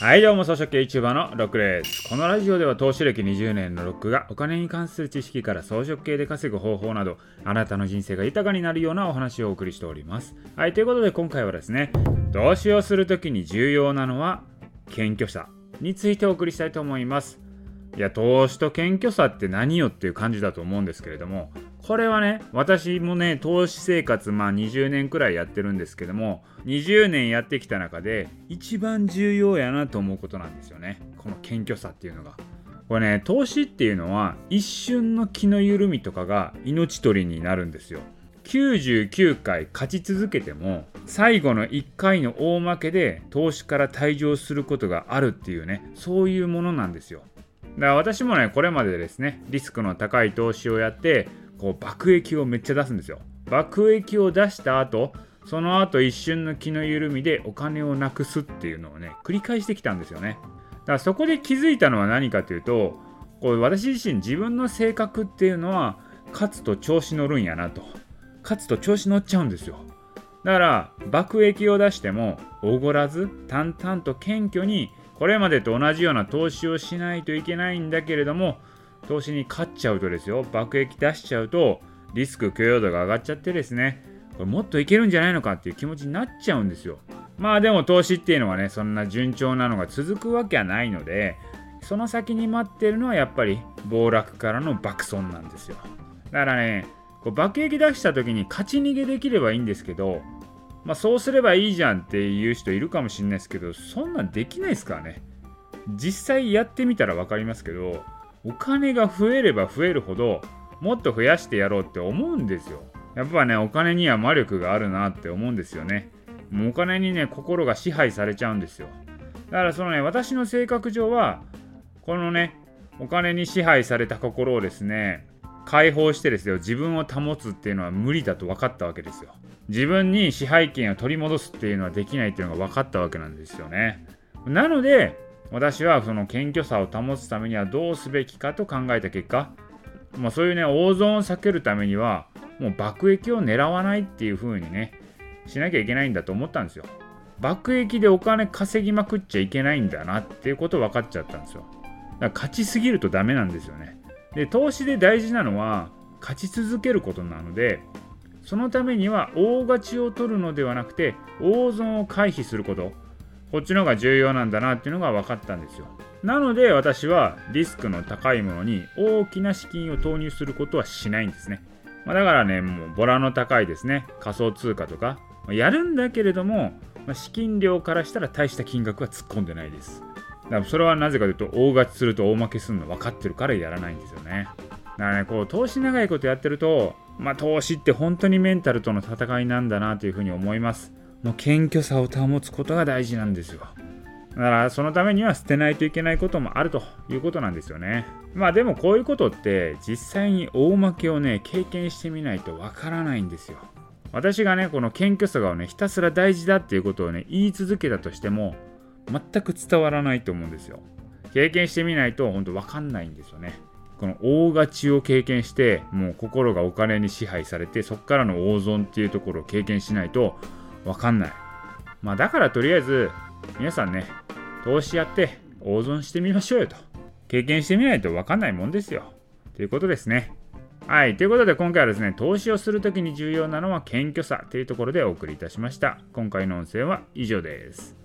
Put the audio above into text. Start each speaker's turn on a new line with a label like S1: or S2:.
S1: はいどうも草食系 YouTuber のロックです。このラジオでは投資歴20年のロックがお金に関する知識から装飾系で稼ぐ方法などあなたの人生が豊かになるようなお話をお送りしております。はいということで今回はですね投資をするときに重要なのは謙虚さについてお送りしたいと思います。いや投資と謙虚さって何よっていう感じだと思うんですけれどもこれはね私もね投資生活まあ20年くらいやってるんですけども20年やってきた中で一番重要やなと思うことなんですよね。この謙虚さっていうのが。これね投資っていうのは一瞬の気の緩みとかが命取りになるんですよ。99回勝ち続けても最後の1回の大負けで投資から退場することがあるっていうねそういうものなんですよ。だから私もねこれまでですねリスクの高い投資をやってこう爆益をめっちゃ出すんですよ。爆益を出した後その後一瞬の気の緩みでお金をなくすっていうのをね繰り返してきたんですよね。だからそこで気づいたのは何かというとこう私自身自分の性格っていうのは勝つと調子乗るんやなと。勝つと調子乗っちゃうんですよ。だから爆益を出してもおごらず淡々と謙虚にこれまでと同じような投資をしないといけないんだけれども投資に勝っちゃうとですよ爆益出しちゃうとリスク許容度が上がっちゃってですねこれもっといけるんじゃないのかっていう気持ちになっちゃうんですよ。まあでも投資っていうのはねそんな順調なのが続くわけはないのでその先に待ってるのはやっぱり暴落からの爆損なんですよ。だからねこう爆撃出した時に勝ち逃げできればいいんですけどまあそうすればいいじゃんっていう人いるかもしれないですけどそんなんできないですからね。実際やってみたら分かりますけどお金が増えれば増えるほどもっと増やしてやろうって思うんですよ。やっぱねお金には魔力があるなって思うんですよね。もうお金にね心が支配されちゃうんですよ。だからそのね私の性格上はこのねお金に支配された心をですね解放してですよ自分を保つっていうのは無理だと分かったわけですよ。自分に支配権を取り戻すっていうのはできないっていうのが分かったわけなんですよね。なので私はその謙虚さを保つためにはどうすべきかと考えた結果、まあ、そういうね大損を避けるためにはもう爆撃を狙わないっていう風にねしなきゃいけないんだと思ったんですよ。爆撃でお金稼ぎまくっちゃいけないんだなっていうこと分かっちゃったんですよ。だから勝ちすぎるとダメなんですよね。で投資で大事なのは勝ち続けることなのでそのためには大勝ちを取るのではなくて大損を回避すること。こっちの方が重要なんだなっていうのが分かったんですよ。なので私はリスクの高いものに大きな資金を投入することはしないんですね、まあ、だからねもうボラの高いですね。仮想通貨とか。やるんだけれども、まあ、資金量からしたら大した金額は突っ込んでないです。だからそれはなぜかというと大勝ちすると大負けするの分かってるからやらないんですよね。だからねこう投資長いことやってるとまあ投資って本当にメンタルとの戦いなんだなというふうに思います。もう謙虚さを保つことが大事なんですよ。だからそのためには捨てないといけないこともあるということなんですよね。まあでもこういうことって実際に大負けをね経験してみないとわからないんですよ。私がねこの謙虚さがねひたすら大事だっていうことをね言い続けたとしても全く伝わらないと思うんですよ。経験してみないと本当わかんないんですよね。この大勝ちを経験してもう心がお金に支配されてそこからの大損っていうところを経験しないとわかんない。まあだからとりあえず皆さんね、投資やって大損してみましょうよと。経験してみないとわかんないもんですよ。ということですね。はい。ということで今回はですね、投資をするときに重要なのは謙虚さというところでお送りいたしました。今回の音声は以上です。